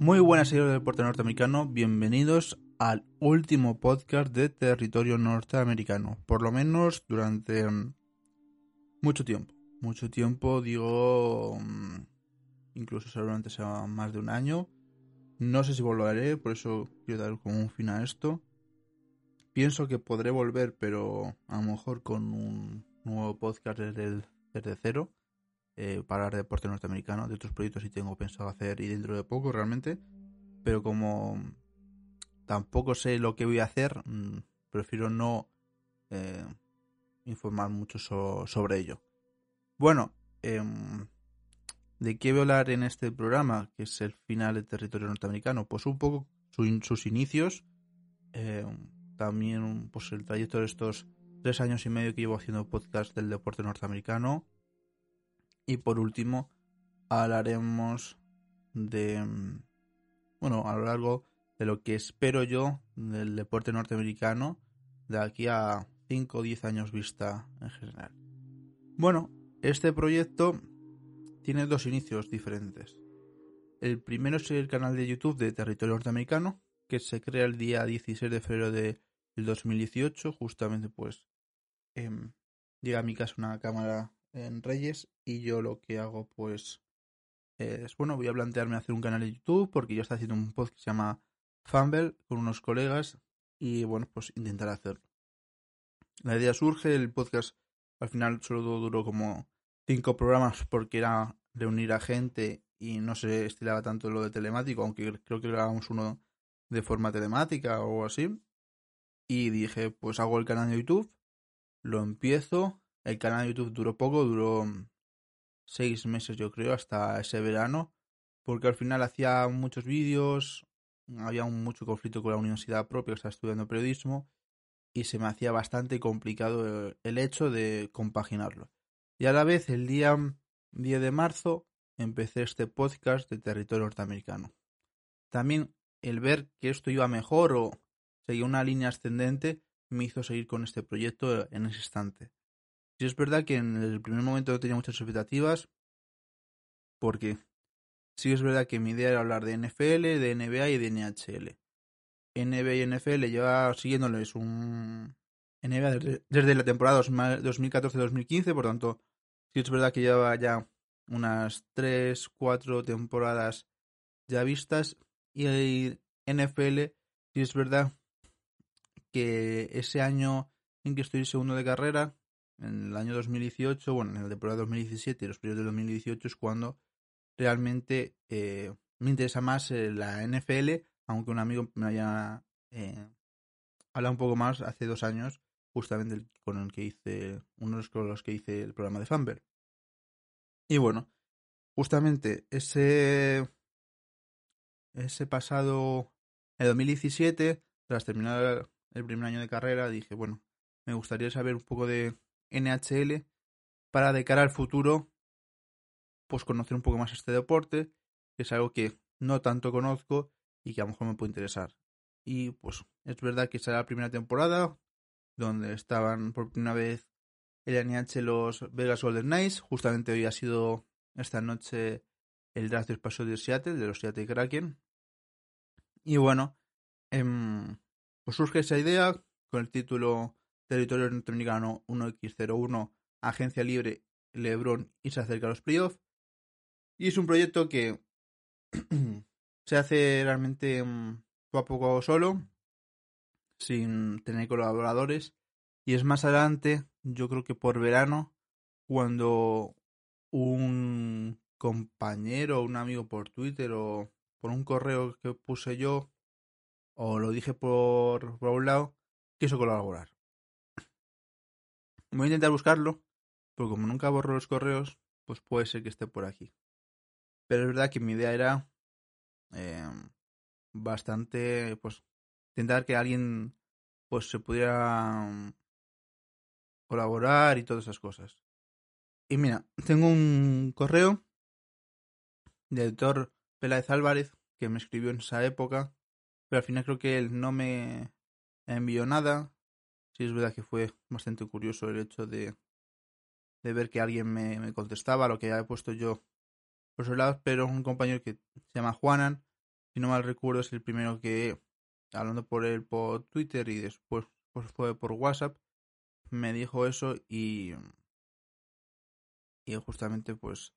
Muy buenas, señores del deporte norteamericano. Bienvenidos al último podcast de territorio norteamericano. Por lo menos durante mm, mucho tiempo. Mucho tiempo, digo, mm, incluso seguramente sea más de un año. No sé si volveré, por eso quiero dar como un fin a esto. Pienso que podré volver, pero a lo mejor con un nuevo podcast desde, desde cero eh, para hablar de deporte norteamericano. De otros proyectos sí tengo pensado hacer y dentro de poco realmente. Pero como tampoco sé lo que voy a hacer, mm, prefiero no eh, informar mucho sobre ello. Bueno, em, ¿de qué voy a hablar en este programa? Que es el final del territorio norteamericano. Pues un poco sus inicios. Em, también pues el trayecto de estos tres años y medio que llevo haciendo podcast del deporte norteamericano y por último, hablaremos de, mm, bueno, a lo largo de lo que espero yo del deporte norteamericano de aquí a 5 o 10 años vista en general. Bueno, este proyecto tiene dos inicios diferentes. El primero es el canal de YouTube de Territorio Norteamericano, que se crea el día 16 de febrero de 2018, justamente pues em, llega a mi casa una cámara en Reyes y yo lo que hago pues es, bueno, voy a plantearme hacer un canal de YouTube porque yo estoy haciendo un podcast que se llama Fumble con unos colegas y bueno, pues intentar hacerlo. La idea surge, el podcast al final solo duró como cinco programas porque era reunir a gente y no se estilaba tanto lo de telemático, aunque creo que grabamos uno de forma telemática o así. Y dije, pues hago el canal de YouTube, lo empiezo el canal de YouTube duró poco, duró seis meses yo creo, hasta ese verano, porque al final hacía muchos vídeos, había mucho conflicto con la universidad propia, que estaba estudiando periodismo, y se me hacía bastante complicado el hecho de compaginarlo. Y a la vez, el día 10 de marzo, empecé este podcast de territorio norteamericano. También el ver que esto iba mejor o seguía una línea ascendente me hizo seguir con este proyecto en ese instante. Sí es verdad que en el primer momento no tenía muchas expectativas, porque sí es verdad que mi idea era hablar de NFL, de NBA y de NHL. NBA y NFL lleva siguiéndoles un NBA desde, la temporada 2014-2015, por tanto, sí es verdad que lleva ya unas 3, 4 temporadas ya vistas y NFL sí es verdad que ese año en que estoy segundo de carrera en el año 2018, bueno, en el temporada 2017 y los periodos de 2018 es cuando realmente eh, me interesa más eh, la NFL, aunque un amigo me haya eh, hablado un poco más hace dos años, justamente con el que hice, uno de los que hice el programa de Fumble. Y bueno, justamente ese, ese pasado, el 2017, tras terminar el primer año de carrera, dije, bueno, me gustaría saber un poco de NHL para de cara al futuro pues conocer un poco más este deporte, que es algo que no tanto conozco y que a lo mejor me puede interesar. Y pues es verdad que será la primera temporada donde estaban por primera vez el NH los Vegas Golden Knights. Justamente hoy ha sido esta noche el draft del paso de Seattle, de los Seattle Kraken. Y bueno, em, pues surge esa idea con el título territorio norteamericano 1x01, agencia libre, LeBron y se acerca a los playoffs. Y es un proyecto que se hace realmente mm, poco a poco solo, sin tener colaboradores. Y es más adelante, yo creo que por verano, cuando un compañero, un amigo por Twitter o por un correo que puse yo, o lo dije por, por un lado, quiso colaborar. Voy a intentar buscarlo, porque como nunca borro los correos, pues puede ser que esté por aquí. Pero es verdad que mi idea era eh, bastante, pues, intentar que alguien, pues, se pudiera mm, colaborar y todas esas cosas. Y mira, tengo un correo del doctor Peláez Álvarez que me escribió en esa época, pero al final creo que él no me envió nada. Sí, es verdad que fue bastante curioso el hecho de, de ver que alguien me, me contestaba lo que había puesto yo por su lado, pero un compañero que se llama Juanan, si no mal recuerdo, es el primero que, hablando por él por Twitter y después pues fue por WhatsApp, me dijo eso y, y justamente pues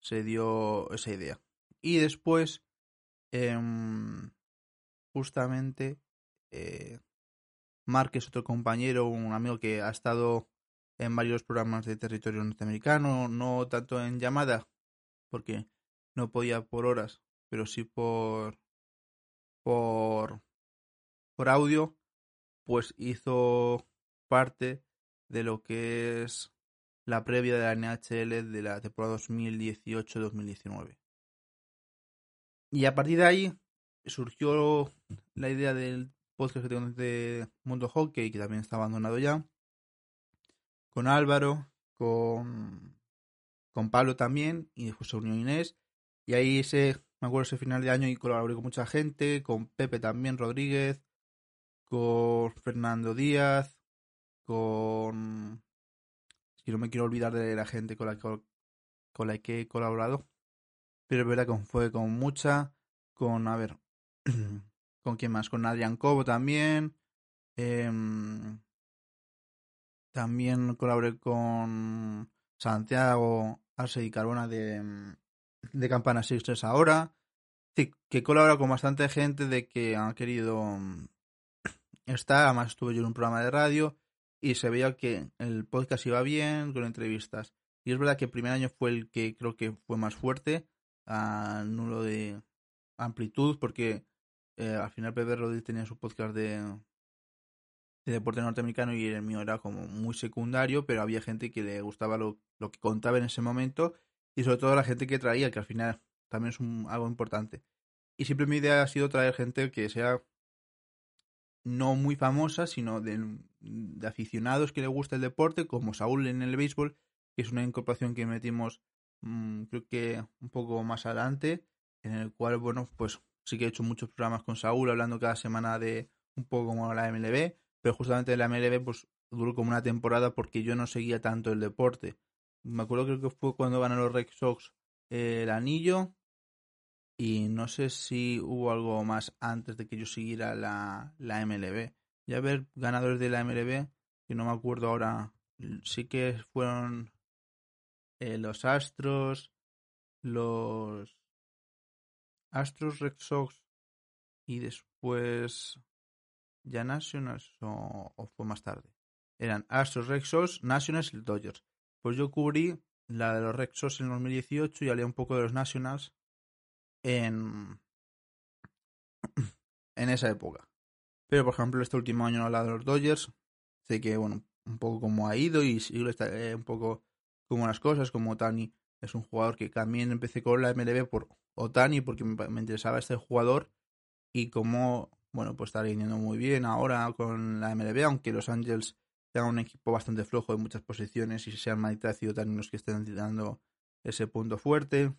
se dio esa idea. Y después, eh, justamente, eh, Es otro compañero, un amigo que ha estado en varios programas de territorio norteamericano, no tanto en llamada, porque no podía por horas, pero sí por por por audio, pues hizo parte de lo que es la previa de la NHL de la temporada 2018-2019. Y a partir de ahí surgió la idea del podcast que tengo de Mundo Hockey, que también está abandonado ya, con Álvaro, con, con Pablo también, y después se unió Inés. Y ahí ese, me acuerdo ese final de año y colaboré con mucha gente, con Pepe también, Rodríguez, con Fernando Díaz, con... Si no me quiero olvidar de la gente con la que, con la que he colaborado. Pero es verdad que fue con mucha, con, a ver, ¿con quién más? Con Adrián Cobo también. Eh, también colaboré con Santiago Arce y Carbona de, de Campana Sixers ahora. Sí, que colabora con bastante gente de que han querido mm, estar. Además estuve yo en un programa de radio y se veía que el podcast iba bien con entrevistas. Y es verdad que el primer año fue el que creo que fue más fuerte, a nulo de amplitud, porque eh, al final Pepe Rodríguez tenía su podcast de, de deporte norteamericano y el mío era como muy secundario, pero había gente que le gustaba lo, lo que contaba en ese momento y sobre todo la gente que traía, que al final también es un, algo importante. Y siempre mi idea ha sido traer gente que sea no muy famosa, sino de, aficionados que le gusta el deporte, como Saúl en el béisbol, que es una incorporación que metimos mmm, creo que un poco más adelante, en el cual, bueno, pues sí que he hecho muchos programas con Saúl, hablando cada semana de un poco como la MLB, pero justamente la MLB pues duró como una temporada porque yo no seguía tanto el deporte. Me acuerdo que fue cuando ganó los Red Sox eh, el anillo y no sé si hubo algo más antes de que yo siguiera la, la MLB. Ya ver ganadores de la MLB, que no me acuerdo ahora, sí que fueron eh, los Astros, los Astros Red Sox y después ya Nationals o, o, fue más tarde. Eran Astros, Red Sox, Nationals y Dodgers. Pues yo cubrí la de los Red Sox en 2018 y hablé un poco de los Nationals en, en esa época. Pero por ejemplo este último año la de los Dodgers. Sé que bueno, un poco como ha ido y eh, un poco como las cosas, como Tani es un jugador que también empecé con la MLB por Otani porque me, interesaba este jugador y como bueno, pues está yendo muy bien ahora con la MLB, aunque los Angels tengan un equipo bastante flojo en muchas posiciones y sean Manita y también los que estén dando ese punto fuerte.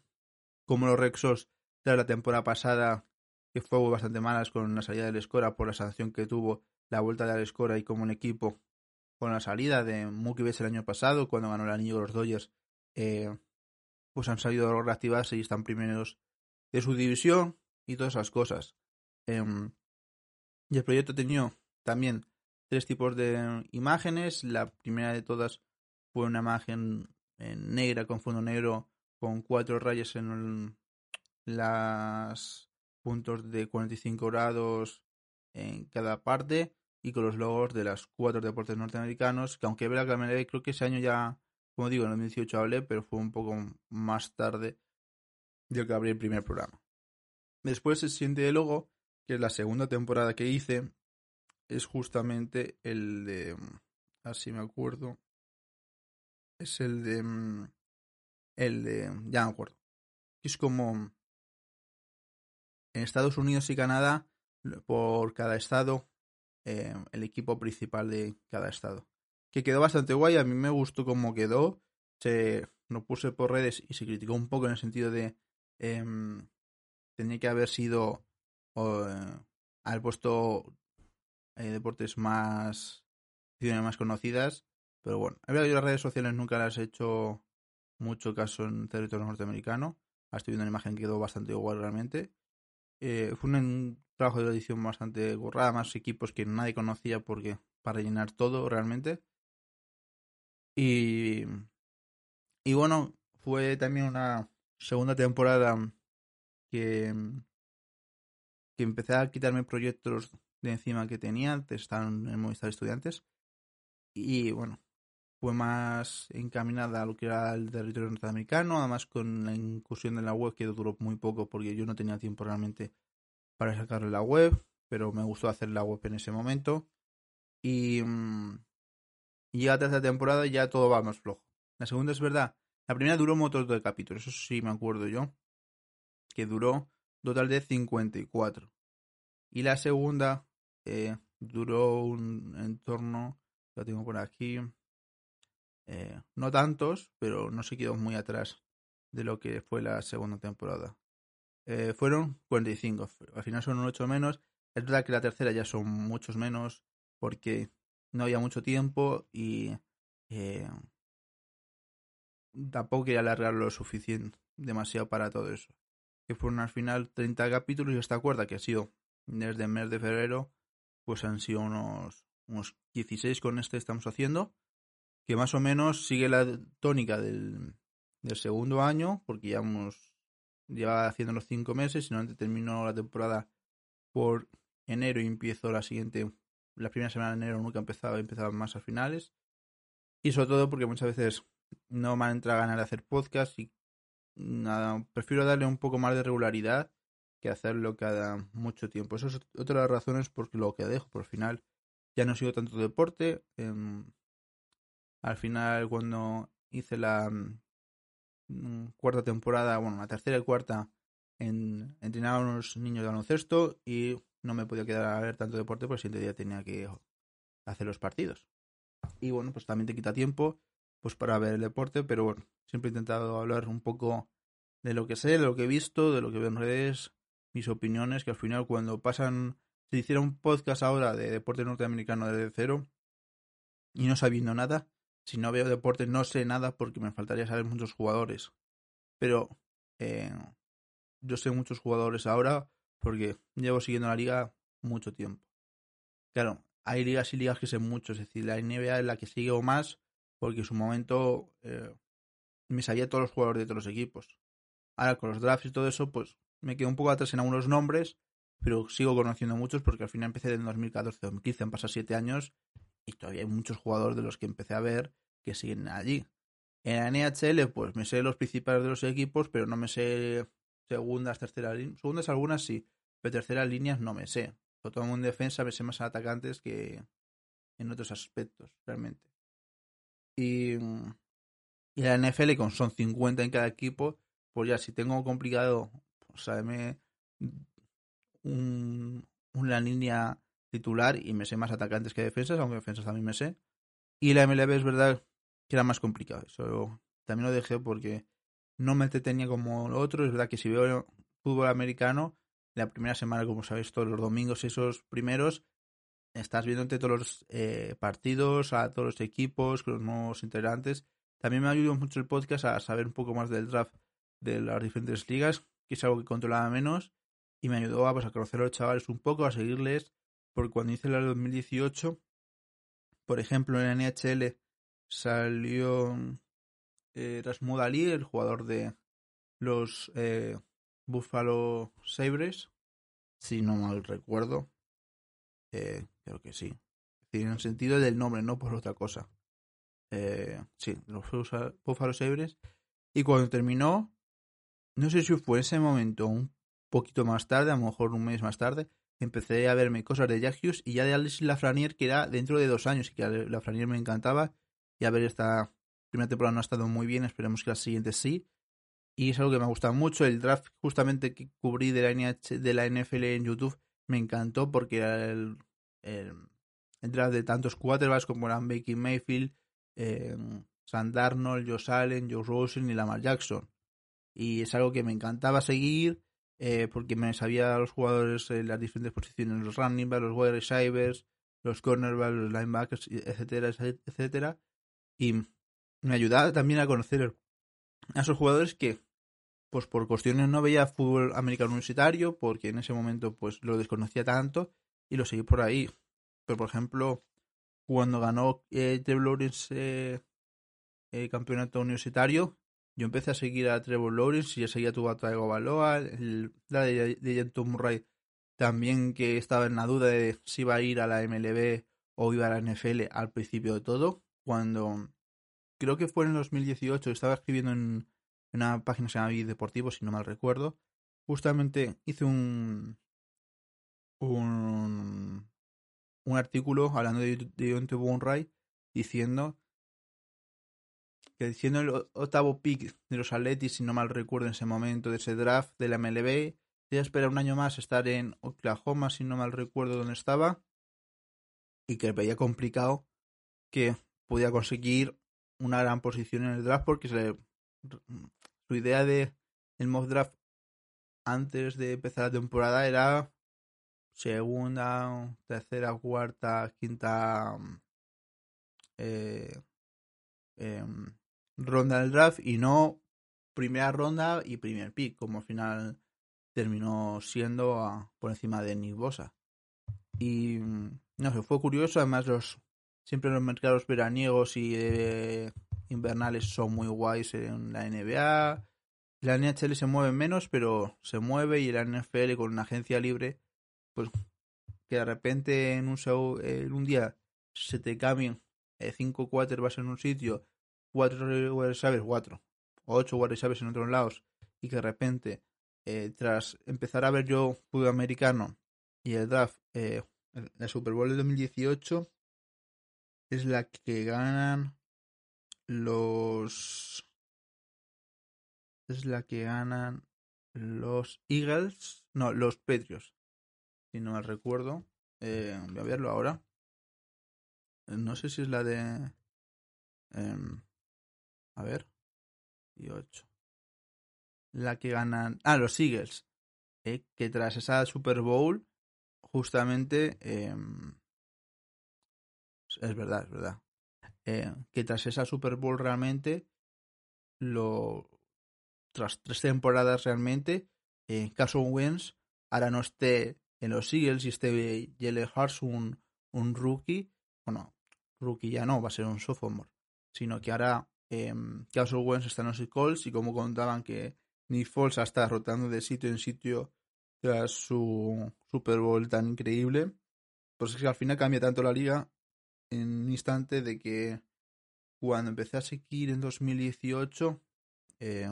Como los Rexos de la temporada pasada, que fue bastante malas con la salida del Escora por la sanción que tuvo la vuelta de Escora y como un equipo con la salida de Mookie Betts el año pasado, cuando ganó el anillo de los Dodgers, eh, pues han salido a reactivarse y están primeros de su división y todas esas cosas. Eh, y el proyecto tenía también tres tipos de imágenes. La primera de todas fue una imagen en negra con fondo negro con cuatro rayas en las puntos de 45 grados en cada parte y con los logos de las cuatro deportes norteamericanos, que aunque vea que creo que ese año ya, como digo, en el 2018 hablé, pero fue un poco más tarde de que abrí el primer programa. Después el siguiente logo que la segunda temporada que hice es justamente el de, así me acuerdo, es el de, el de, ya me acuerdo, es como en Estados Unidos y Canadá, por cada estado, eh, el equipo principal de cada estado. Que quedó bastante guay, a mí me gustó cómo quedó. Se lo puse por redes y se criticó un poco en el sentido de eh, tenía que haber sido eh, haber puesto eh, deportes más más conocidas, pero bueno, a ver, yo las redes sociales nunca las he hecho mucho caso en territorio norteamericano. Estoy viendo una imagen que quedó bastante igual realmente. Eh, fue un, trabajo de edición bastante gorrada, más equipos que nadie conocía porque para llenar todo realmente. Y, y bueno, fue también una segunda temporada que, que empecé a quitarme proyectos de encima que tenía, estaban en Movistar Estudiantes. Y bueno, fue más encaminada a lo que era el territorio norteamericano, además con la incursión en la web que duró muy poco porque yo no tenía tiempo realmente para sacarle la web, pero me gustó hacer la web en ese momento. Y, y ya tercera temporada ya todo va más flojo. La segunda es verdad, la primera duró montón de capítulos, eso sí me acuerdo yo, que duró total de 54. Y la segunda eh, duró un entorno, lo tengo por aquí, eh, no tantos, pero no se quedó muy atrás de lo que fue la segunda temporada. Eh, fueron 45, al final son 8 menos. Es verdad que la tercera ya son muchos menos porque no había mucho tiempo y eh, tampoco quería alargar lo suficiente, demasiado para todo eso. Que fueron al final 30 capítulos y esta cuerda que ha sido desde el mes de febrero, pues han sido unos, unos 16 con este estamos haciendo que más o menos sigue la tónica del, del segundo año, porque ya hemos llevado haciendo los cinco meses, y antes terminó la temporada por enero y empiezo la siguiente, la primera semana de enero nunca empezaba, empezaba más a finales. Y sobre todo porque muchas veces no me entra ganas de hacer podcast y nada, prefiero darle un poco más de regularidad que hacerlo cada mucho tiempo. Eso es otra de las razones por lo que dejo, por final ya no sigo tanto deporte. Eh, al final, cuando hice la mm, cuarta temporada, bueno, la tercera y cuarta, en, entrenaba a unos niños de baloncesto y no me podía quedar a ver tanto deporte porque el siguiente día tenía que hacer los partidos. Y bueno, pues también te quita tiempo pues para ver el deporte, pero bueno, siempre he intentado hablar un poco de lo que sé, de lo que he visto, de lo que veo en redes, mis opiniones, que al final cuando pasan, si hiciera un podcast ahora de deporte norteamericano desde cero y no sabiendo nada, si no veo deporte no sé nada porque me faltaría saber muchos jugadores. Pero eh, yo sé muchos jugadores ahora porque llevo siguiendo la liga mucho tiempo. Claro, hay ligas y ligas que sé mucho, es decir, la NBA es la que sigue o más porque en su momento eh, me sabía todos los jugadores de todos los equipos. Ahora con los drafts y todo eso, pues me quedo un poco atrás en algunos nombres, pero sigo conociendo muchos porque al final empecé en 2014-2015, han pasado siete años y todavía hay muchos jugadores de los que empecé a ver que siguen allí. En la NHL, pues me sé los principales de los equipos, pero no me sé segundas, terceras líneas. Segundas algunas sí, pero terceras líneas no me sé. Sobre todo en defensa me sé más atacantes que en otros aspectos, realmente. Y, y la NFL, con son 50 en cada equipo, pues ya si tengo complicado, pues saberme un, una línea titular y me sé más atacantes que defensas, aunque defensas también me sé. Y la MLB es verdad que era más complicado. Eso también lo dejé porque no me entretenía como lo otro. Es verdad que si veo fútbol americano, la primera semana, como sabéis, todos los domingos, esos primeros, estás viendo entre todos los eh, partidos, a todos los equipos, con los nuevos integrantes. También me ayudó mucho el podcast a saber un poco más del draft de las diferentes ligas, que es algo que controlaba menos, y me ayudó a, pues, a conocer a los chavales un poco, a seguirles porque cuando hice la 2018, por ejemplo, en la NHL salió eh, Rasmus el jugador de los eh, Buffalo Sabres, si no mal recuerdo. Eh, creo que sí. En el sentido del nombre, no por otra cosa. Eh, sí, los Buffalo Sabres. Y cuando terminó, no sé si fue ese momento un poquito más tarde, a lo mejor un mes más tarde, empecé a verme cosas de Jack Hughes y ya de Alex Lafranier, que era dentro de dos años, y que Lafranier me encantaba. Y a ver, esta primera temporada no ha estado muy bien, esperemos que la siguiente sí. Y es algo que me ha gustado mucho. El draft justamente que cubrí de la, NH, de la NFL en YouTube me encantó porque era el, el, draft de tantos quarterbacks como eran Baker Mayfield, eh, Darnold, Josh Allen, Joe Rosen y Lamar Jackson. Y es algo que me encantaba seguir eh, porque me sabía los jugadores en las diferentes posiciones, los running backs, los wide receivers, los cornerbacks, los linebackers, etcétera, etcétera. Y me ayudaba también a conocer a esos jugadores que pues por cuestiones no veía fútbol americano universitario porque en ese momento pues lo desconocía tanto y lo seguí por ahí. Pero por ejemplo cuando ganó eh, Trevor Lawrence eh, el campeonato universitario yo empecé a seguir a Trevor Lawrence y ya seguía a Taego Baloa la de, de Murray también que estaba en la duda de si iba a ir a la MLB o iba a la NFL al principio de todo cuando creo que fue en el 2018, estaba escribiendo en, una página que se llama Deportivo, si no mal recuerdo. Justamente hice un, un, artículo hablando de, de Bonray diciendo que diciendo el octavo pick de los Atletis, si no mal recuerdo en ese momento de ese draft de la MLB, a esperar un año más estar en Oklahoma, si no mal recuerdo dónde estaba, y que veía complicado que podía conseguir una gran posición en el draft porque su idea de el mock draft antes de empezar la temporada era segunda, tercera, cuarta, quinta eh, em, ronda del draft y no primera ronda y primer pick, como al final terminó siendo por encima de Nick Bosa. Y no sé, fue curioso, además los Siempre los mercados veraniegos y eh, invernales son muy guays en la NBA. La NHL se mueve menos, pero se mueve y la NFL con una agencia libre, pues que de repente en un show, en un día se te cambien eh, cinco vas en un sitio, cuatro sabes, cuatro, ocho sabes en otros lados, y que de repente, eh, tras empezar a ver yo fútbol americano y el draft, eh, el Super Bowl de 2018, es la que ganan los es la que ganan los Eagles, no, los Patriots, si no mal recuerdo. Eh, voy a verlo ahora. No sé si es la de... Em, a ver. Y 8. La que ganan... Ah, los Eagles. Eh, que tras esa Super Bowl, justamente... Es verdad, es verdad. Eh, que tras esa Super Bowl realmente, lo tras tres temporadas realmente, eh, Carson Wentz ahora no esté en los Eagles y esté Jalen Hurts un, un rookie, bueno, rookie ya no, va a ser un sophomore, sino que ahora eh, Carson Wentz está en los Colts y como contaban que Nick Foles está rotando de sitio en sitio tras su Super Bowl tan increíble, pues es que al final cambia tanto la liga en un instante de que cuando empecé a seguir en 2018, eh,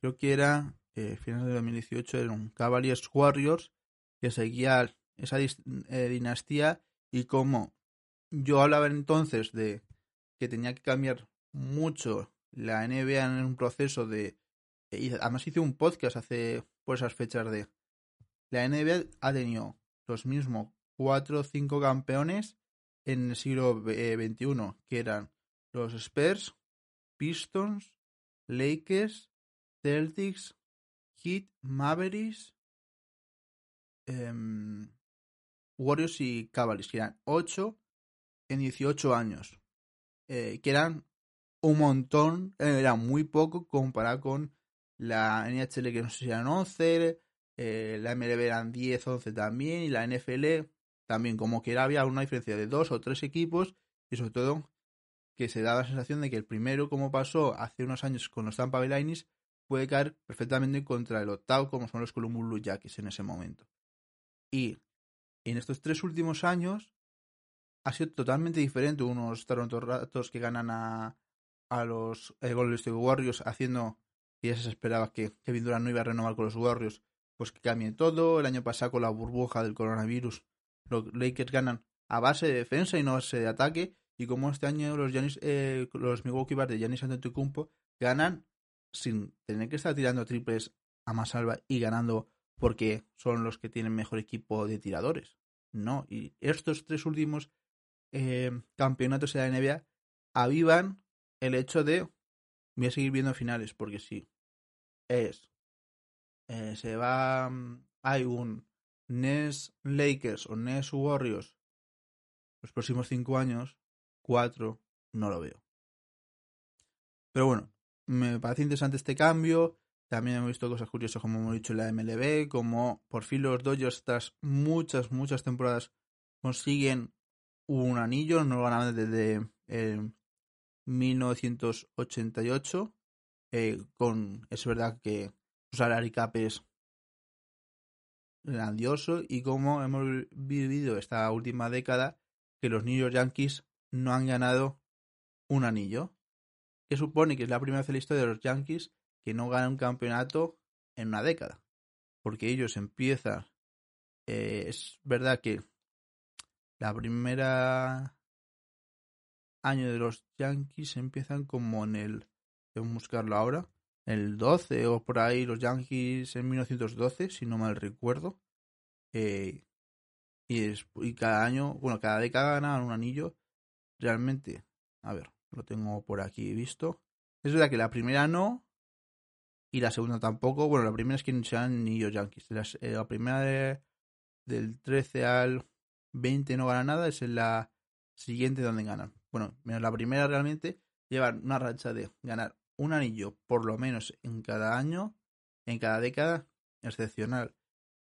creo que era eh, final de 2018, era un Cavaliers Warriors que seguía esa eh, dinastía y como yo hablaba entonces de que tenía que cambiar mucho la NBA en un proceso de además hice un podcast hace por esas fechas de la NBA ha tenido los mismos cuatro o cinco campeones en el siglo XXI, eh, que eran los Spurs, Pistons, Lakers, Celtics, Heat, Mavericks, em, Warriors y Cavaliers, que eran 8 en 18 años, eh, que eran un montón, eh, era muy poco comparado con la NHL que no sé si eran 11, la MLB eran 10, 11 también, y la NFL también como que había una diferencia de dos o tres equipos y sobre todo que se da la sensación de que el primero, como pasó hace unos años con los Tampa Bay Lightning, puede caer perfectamente contra el octavo, como son los Columbus Blue Jackets en ese momento. Y en estos tres últimos años ha sido totalmente diferente. Unos Toronto Raptors que ganan a, a los eh, Golden State Warriors haciendo, y ya se esperaba que Kevin Durant no iba a renovar con los Warriors, pues que cambie todo. El año pasado con la burbuja del coronavirus, los Lakers ganan a base de defensa y no a base de ataque. Y como este año los Giannis, eh, los Milwaukee Bucks de Giannis Antetokounmpo ganan sin tener que estar tirando triples a más salva y ganando porque son los que tienen mejor equipo de tiradores. No, y estos tres últimos eh, campeonatos de la NBA avivan el hecho de voy a seguir viendo finales porque sí es eh, se va mm, hay un Nets Lakers o Nets Warriors los próximos cinco años cuatro no lo veo. Pero bueno me parece interesante este cambio. También hemos visto cosas curiosas como hemos dicho en la MLB como por fin los Dodgers tras muchas muchas temporadas consiguen un anillo no lo ganaban desde eh, 1988 eh, con es verdad que su salary cap es grandioso y como hemos vivido esta última década que los New York Yankees no han ganado un anillo que supone que es la primera vez en la historia de los Yankees que no ganan un campeonato en una década porque ellos empiezan eh, es verdad que la primera año de los Yankees empiezan como en el. Debemos buscarlo ahora. El 12 o por ahí, los Yankees en 1912, si no mal recuerdo. Eh, y, es, y cada año, bueno, cada década ganan un anillo. Realmente, a ver, lo tengo por aquí visto. Es verdad que la primera no, y la segunda tampoco. Bueno, la primera es que no sean ni los Yankees. La, eh, la primera de, del 13 al 20 no gana nada, es en la siguiente donde ganan bueno, menos la primera realmente, llevan una racha de ganar un anillo por lo menos en cada año, en cada década, excepcional.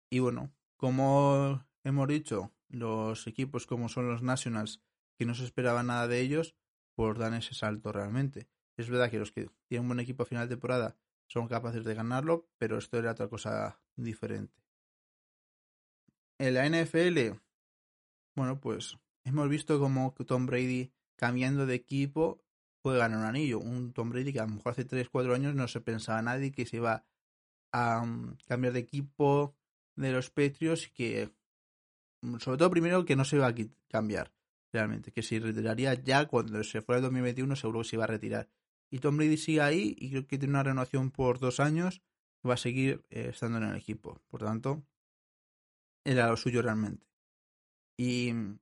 Y bueno, como hemos dicho, los equipos como son los Nationals, que no se esperaba nada de ellos, pues dan ese salto realmente. Es verdad que los que tienen un buen equipo a final de temporada son capaces de ganarlo, pero esto era otra cosa diferente. En la NFL, bueno, pues hemos visto como Tom Brady cambiando de equipo puede ganar un anillo. Un Tom Brady que a lo mejor hace 3-4 años no se pensaba nadie que se iba a mm, cambiar de equipo de los Patriots y que, mm, sobre todo primero, que no se iba a cambiar realmente, que se retiraría ya cuando se fuera el 2021 seguro que se iba a retirar. Y Tom Brady sigue ahí y creo que tiene una renovación por dos años, va a seguir eh, estando en el equipo. Por tanto, era lo suyo realmente. Y mm,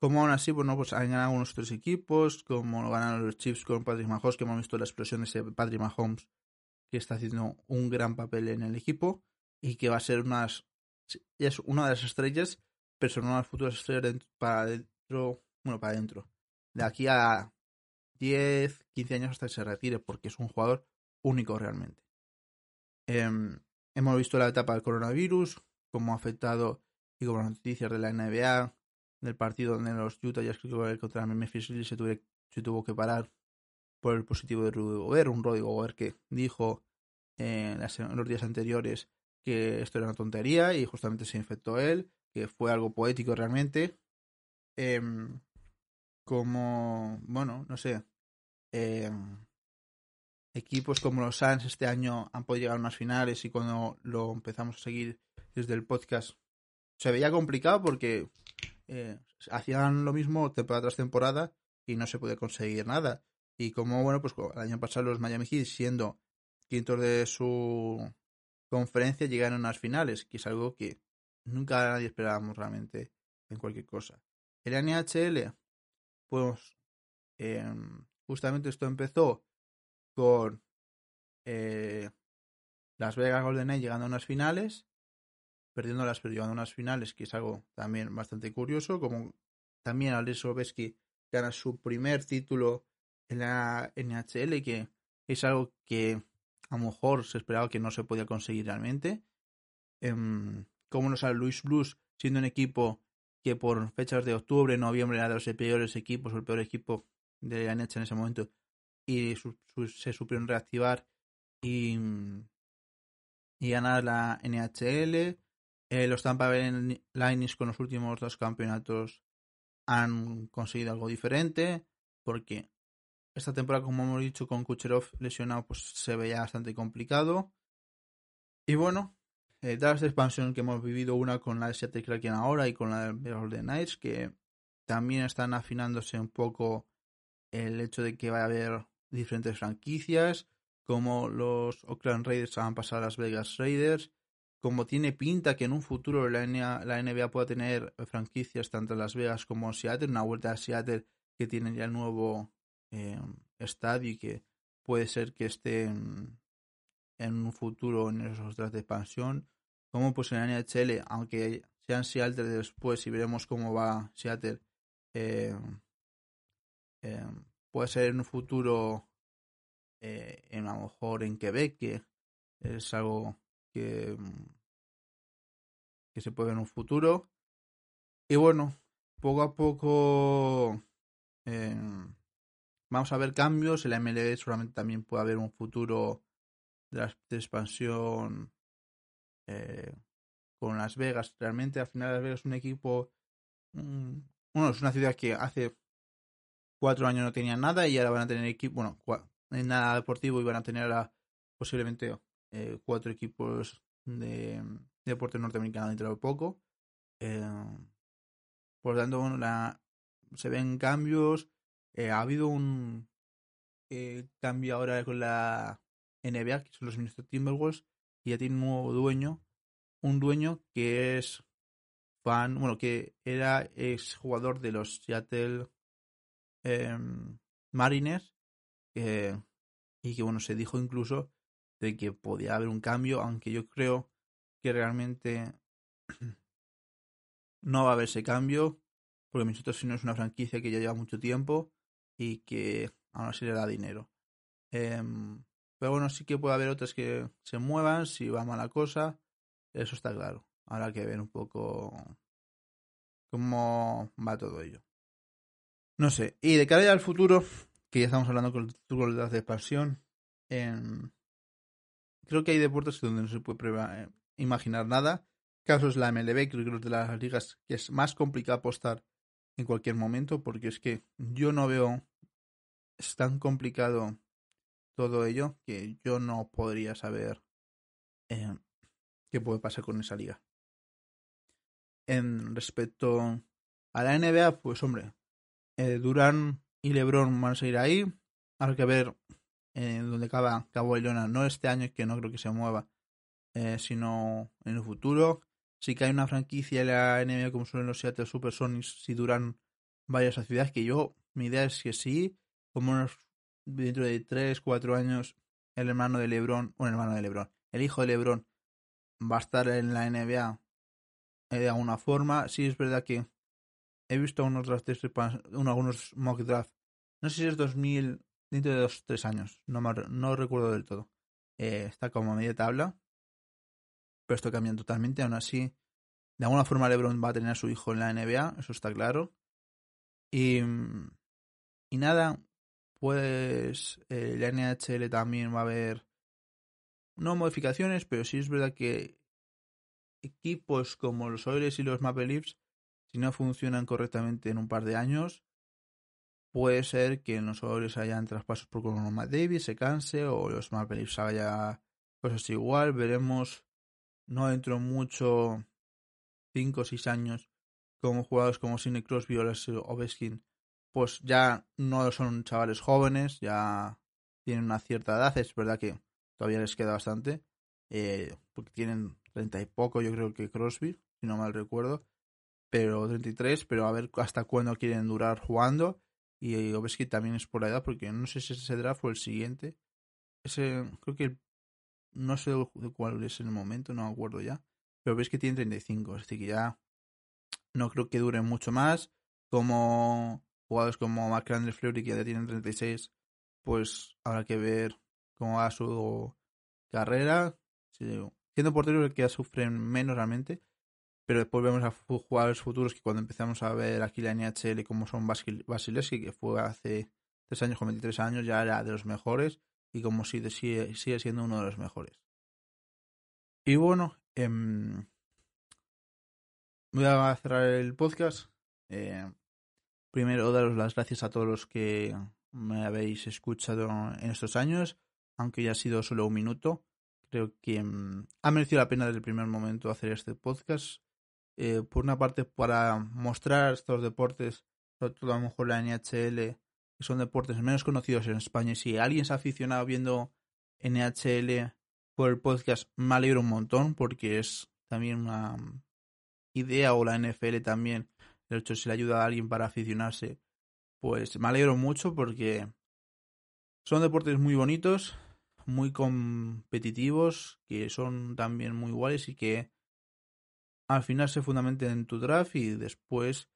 como aún así, bueno, pues han ganado unos tres equipos, como ganan los Chiefs con Patrick Mahomes, que hemos visto la explosión de ese Patrick Mahomes, que está haciendo un gran papel en el equipo y que va a ser unas, es una de las estrellas, pero son unas futuras estrellas para dentro, bueno, para adentro. De aquí a 10, 15 años hasta que se retire, porque es un jugador único realmente. Em, hemos visto la etapa del coronavirus, cómo ha afectado y como las noticias de la NBA, del partido donde los Utah Jazz contra Memphis Grizzlies se, se tuvo que parar por el positivo de Rudy Gobert, un Rudy Gobert que dijo en, los días anteriores que esto era una tontería y justamente se infectó él, que fue algo poético realmente. Em, como, bueno, no sé, em, equipos como los Suns este año han podido llegar a unas finales y cuando lo empezamos a seguir desde el podcast se veía complicado porque eh, hacían lo mismo temporada tras temporada y no se puede conseguir nada. Y como, bueno, pues el año pasado los Miami Heat, siendo quintos de su conferencia, llegaron a unas finales, que es algo que nunca nadie esperábamos realmente en cualquier cosa. El NHL, pues em, justamente esto empezó con eh, Las Vegas Golden Knights llegando a unas finales perdiéndolas pero llegando a unas finales, que es algo también bastante curioso, como también Alex Ovechkin gana su primer título en la NHL, que es algo que a lo mejor se esperaba que no se podía conseguir realmente. Eh, como nos sale Luis Blues siendo un equipo que por fechas de octubre, noviembre era de los peores equipos o el peor equipo de la NHL en ese momento y se supieron reactivar y, y ganar la NHL. Eh, los Tampa Bay Lightning con los últimos dos campeonatos han conseguido algo diferente porque esta temporada, como hemos dicho, con Kucherov lesionado, pues se veía bastante complicado. Y bueno, etapas de expansión que hemos vivido, una con la Seattle Kraken ahora y con la de Golden Knights, que también están afinándose un poco el hecho de que va a haber diferentes franquicias, como los Oakland Raiders van a pasar a Las Vegas Raiders, como tiene pinta que en un futuro la NBA, pueda tener franquicias tanto en Las Vegas como en Seattle, una vuelta a Seattle que tiene ya el nuevo eh, estadio y que puede ser que esté en, un futuro en esos otras de expansión, como pues en la NHL, aunque sean Seattle después y veremos cómo va Seattle, eh, eh, puede ser en un futuro eh, en, a lo mejor en Quebec, que es algo que, mm, que se puede en un futuro. Y bueno, poco a poco eh, vamos a ver cambios. En la MLB seguramente también puede haber un futuro de, la, expansión eh, con Las Vegas. Realmente al final Las Vegas es un equipo... Mm, bueno, es una ciudad que hace cuatro años no tenía nada y ahora van a tener equipo, bueno, en nada deportivo y van a tener posiblemente eh, cuatro equipos de, deporte norteamericano dentro de poco. Eh, por tanto, la, se ven cambios. Eh, ha habido un cambio ahora con la NBA, que son los Minnesota Timberwolves, y ya tiene un nuevo dueño. Un dueño que es fan, bueno, que era ex jugador de los Seattle Mariners y que bueno, se dijo incluso de que podía haber un cambio, aunque yo creo que realmente no va a haber ese cambio, porque Minnesota no es una franquicia que ya lleva mucho tiempo y que aún así le da dinero. Em, pero bueno, sí que puede haber otras que se muevan si va mala cosa, eso está claro. Habrá que ver un poco cómo va todo ello. No sé. Y de cara al futuro, que ya estamos hablando con el de expansión, creo que hay deportes donde no se puede eh, imaginar nada. Caso es la MLB, creo que es de las ligas que es más complicado apostar en cualquier momento, porque es que yo no veo. Es tan complicado todo ello que yo no podría saber eh, qué puede pasar con esa liga. En respecto a la NBA, pues hombre, eh, Durán y Lebron van a seguir ahí. Habrá que ver eh, dónde acaba Cabo. No este año, que no creo que se mueva, eh, sino en el futuro. Sí que hay una franquicia en la NBA como son los Seattle Supersonics. Si Durán vaya a esa ciudad, que yo, mi idea es que sí. Como dentro de 3, 4 años, el hermano de Lebron, un hermano de Lebron, el hijo de Lebron va a estar en la NBA de alguna forma. Sí, es verdad que he visto unos drafts, algunos mock draft. No sé si es 2000, dentro de dos, tres años. No, no recuerdo del todo. Eh, está como media tabla. Pero esto cambia totalmente. Aún así, de alguna forma LeBron va a tener a su hijo en la NBA. Eso está claro. Y, y nada, pues eh, la NHL también va a haber no modificaciones, pero sí es verdad que equipos como los Oilers y los Maple Leafs si no funcionan correctamente en un par de años, puede ser que en los jugadores hayan traspasos por Conor Davis, se canse, o los Maple haya cosas igual. Veremos, no dentro mucho, 5 o 6 años, como jugadores como Sidney Crosby o Ovechkin, pues ya no son chavales jóvenes, ya tienen una cierta edad, es verdad que todavía les queda bastante, eh, porque tienen 30 y poco, yo creo que Crosby, si no mal recuerdo, pero 33, pero a ver hasta cuándo quieren durar jugando. Y Ovechkin también es por la edad, porque no sé si ese draft fue el siguiente. Ese, creo que no sé cuál es el momento, no me acuerdo ya. Pero ves que tiene 35, es decir, que ya no creo que duren mucho más. Como jugadores como Marc-André Fleury, que ya tienen 36, pues habrá que ver cómo va su carrera. Siendo porteros que ya sufren menos realmente, pero después vemos a jugadores futuros que cuando empezamos a ver aquí la NHL como son Basileski, que fue hace tres años, con 23 años, ya era de los mejores y como sigue, sigue, siendo uno de los mejores. Y bueno, em, voy a cerrar el podcast. Eh, primero, daros las gracias a todos los que me habéis escuchado en estos años, aunque ya ha sido solo un minuto. Creo que mm, ha merecido la pena desde el primer momento hacer este podcast. Eh, por una parte, para mostrar estos deportes, sobre todo a lo mejor la NHL, que son deportes menos conocidos en España. Y si alguien se ha aficionado viendo NHL por el podcast, me alegro un montón porque es también una idea, o la NFL también, de hecho, si le ayuda a alguien para aficionarse, pues me alegro mucho porque son deportes muy bonitos, muy competitivos, que son también muy iguales y que al final se fundamenten en tu draft y después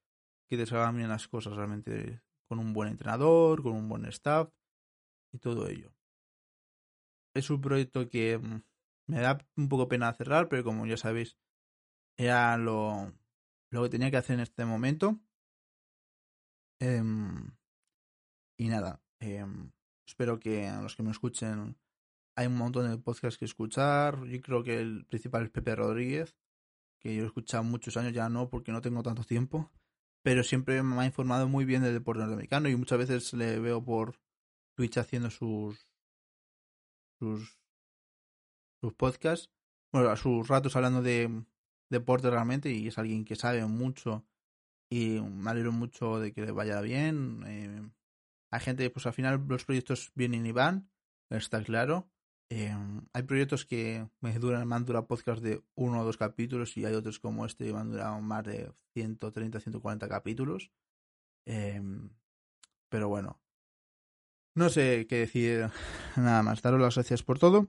que te salgan bien las cosas realmente con un buen entrenador, con un buen staff y todo ello. Es un proyecto que mm, me da un poco pena cerrar, pero como ya sabéis, era lo, lo que tenía que hacer en este momento. Em, y nada, em, espero que a los que me escuchen hay un montón de podcasts que escuchar. Yo creo que el principal es Pepe Rodríguez, que yo he escuchado muchos años, ya no porque no tengo tanto tiempo, pero siempre me ha informado muy bien del deporte norteamericano y muchas veces le veo por Twitch haciendo sus sus sus podcasts, bueno, a sus ratos hablando de deporte realmente y es alguien que sabe mucho y me alegro mucho de que le vaya bien. Eh, hay gente, pues al final los proyectos vienen y van, está claro. Eh, hay proyectos que me duran, me han durado podcast de uno o dos capítulos y hay otros como este que me han durado más de 130, 140 capítulos. Eh, pero bueno, no sé qué decir nada más. Daros las gracias por todo.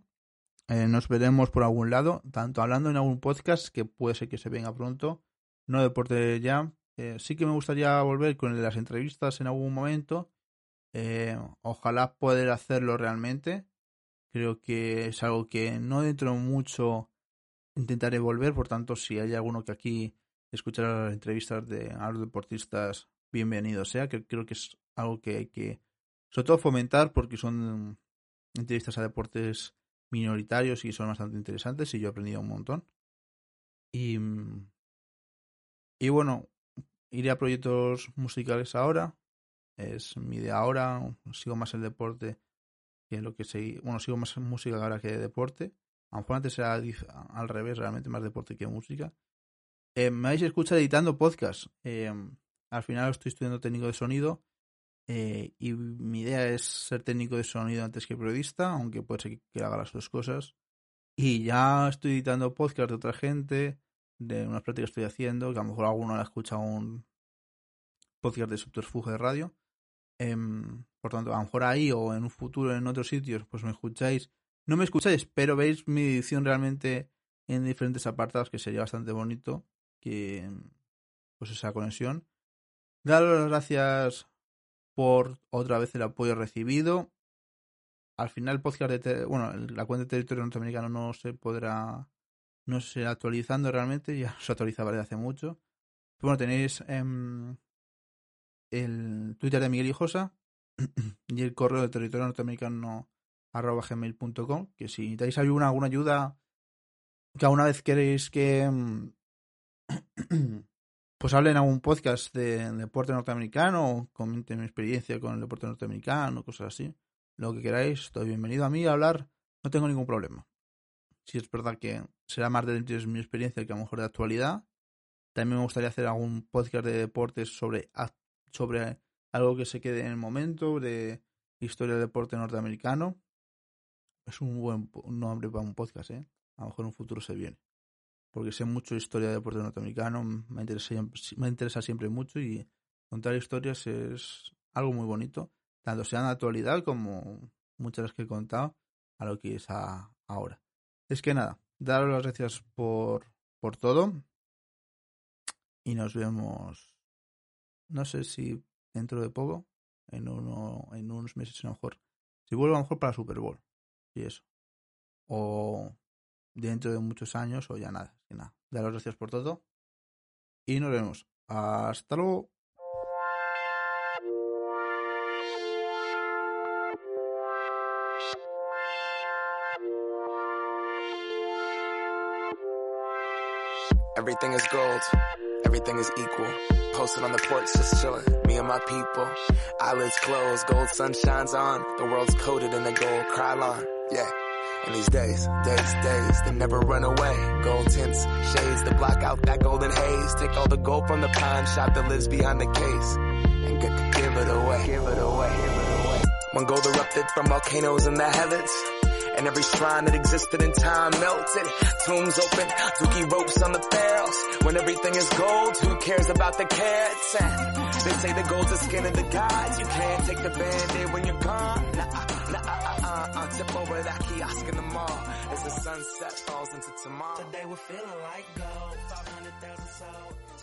Eh, nos veremos por algún lado, tanto hablando en algún podcast que puede ser que se venga pronto, no deporte ya. Eh, sí que me gustaría volver con las entrevistas en algún momento. Eh, ojalá poder hacerlo realmente. Creo que es algo que no dentro mucho intentaré volver, por tanto, si hay alguno que aquí escuchara las entrevistas de a los deportistas, bienvenido sea, que creo que es algo que hay que, sobre todo, fomentar porque son entrevistas a deportes minoritarios y son bastante interesantes y yo he aprendido un montón. Y, y bueno, iré a proyectos musicales ahora. Es mi idea ahora. Sigo más el deporte que lo que seguí. Bueno, sigo más música ahora que deporte. A lo mejor antes era al revés, realmente más deporte que música. Eh, me vais a escuchar editando podcast. Eh, al final estoy estudiando técnico de sonido eh, y mi idea es ser técnico de sonido antes que periodista, aunque puede ser que haga las dos cosas. Y ya estoy editando podcast de otra gente, de unas prácticas que estoy haciendo, que a lo mejor alguno ha escuchado un podcast de subterfuge de radio. Em, por tanto, a lo mejor ahí o en un futuro en otros sitios, pues me escucháis. No me escucháis, pero veis mi edición realmente en diferentes apartados, que sería bastante bonito que pues esa conexión. Daros las gracias por otra vez el apoyo recibido. Al final el podcast de bueno, la cuenta de territorio norteamericano no se podrá no se actualizando realmente, ya se actualizaba desde hace mucho. bueno, tenéis em, el Twitter de Miguel Hijosa y el correo de territorio norteamericano arroba gmail.com que si necesitáis alguna, alguna ayuda que alguna vez queréis que em, pues hablen en algún podcast de, deporte norteamericano o comenten mi experiencia con el deporte norteamericano, cosas así. Lo que queráis, estoy bienvenido a mí a hablar, no tengo ningún problema. Si es verdad que será más de mi experiencia que a lo mejor de actualidad. También me gustaría hacer algún podcast de deportes sobre, sobre algo que se quede en el momento, de historia del deporte norteamericano. Es un buen nombre para un podcast, ¿eh? A lo mejor un futuro se viene porque sé mucho historia de deporte norteamericano, me interesa, me interesa siempre mucho y contar historias es algo muy bonito, tanto sea en la actualidad como muchas las que he contado a lo que es ahora. Es que nada, daros las gracias por, por todo y nos vemos, no sé si dentro de poco, en, uno, en unos meses a lo mejor, si vuelvo a lo mejor para Super Bowl y eso. O dentro de muchos años o ya nada. Sin nada. Daros gracias por todo. Y nos vemos. Hasta luego. Everything is gold. Everything is equal. Posted on the porch, just chilling. Me and my people. Eyelids closed, gold sun shines on. The world's coated in the gold. Krylon. Yeah. And these days, days, days, they never run away. Gold tints, shades to block out that golden haze. Take all the gold from the pawn shop that lives behind the case. And get to give it away, give it away, give it away. When gold erupted from volcanoes in the heavens. And every shrine that existed in time melted. Tombs open, dookie ropes on the barrels. When everything is gold, who cares about the? And they say the gold's the skin of the gods. You can't take the band-aid when you're gone. Nah, nah, uh, uh, uh, tip over that kiosk in the mall as the sunset falls into tomorrow. Today we're feeling like gold. 500,000 sold. Slick Rick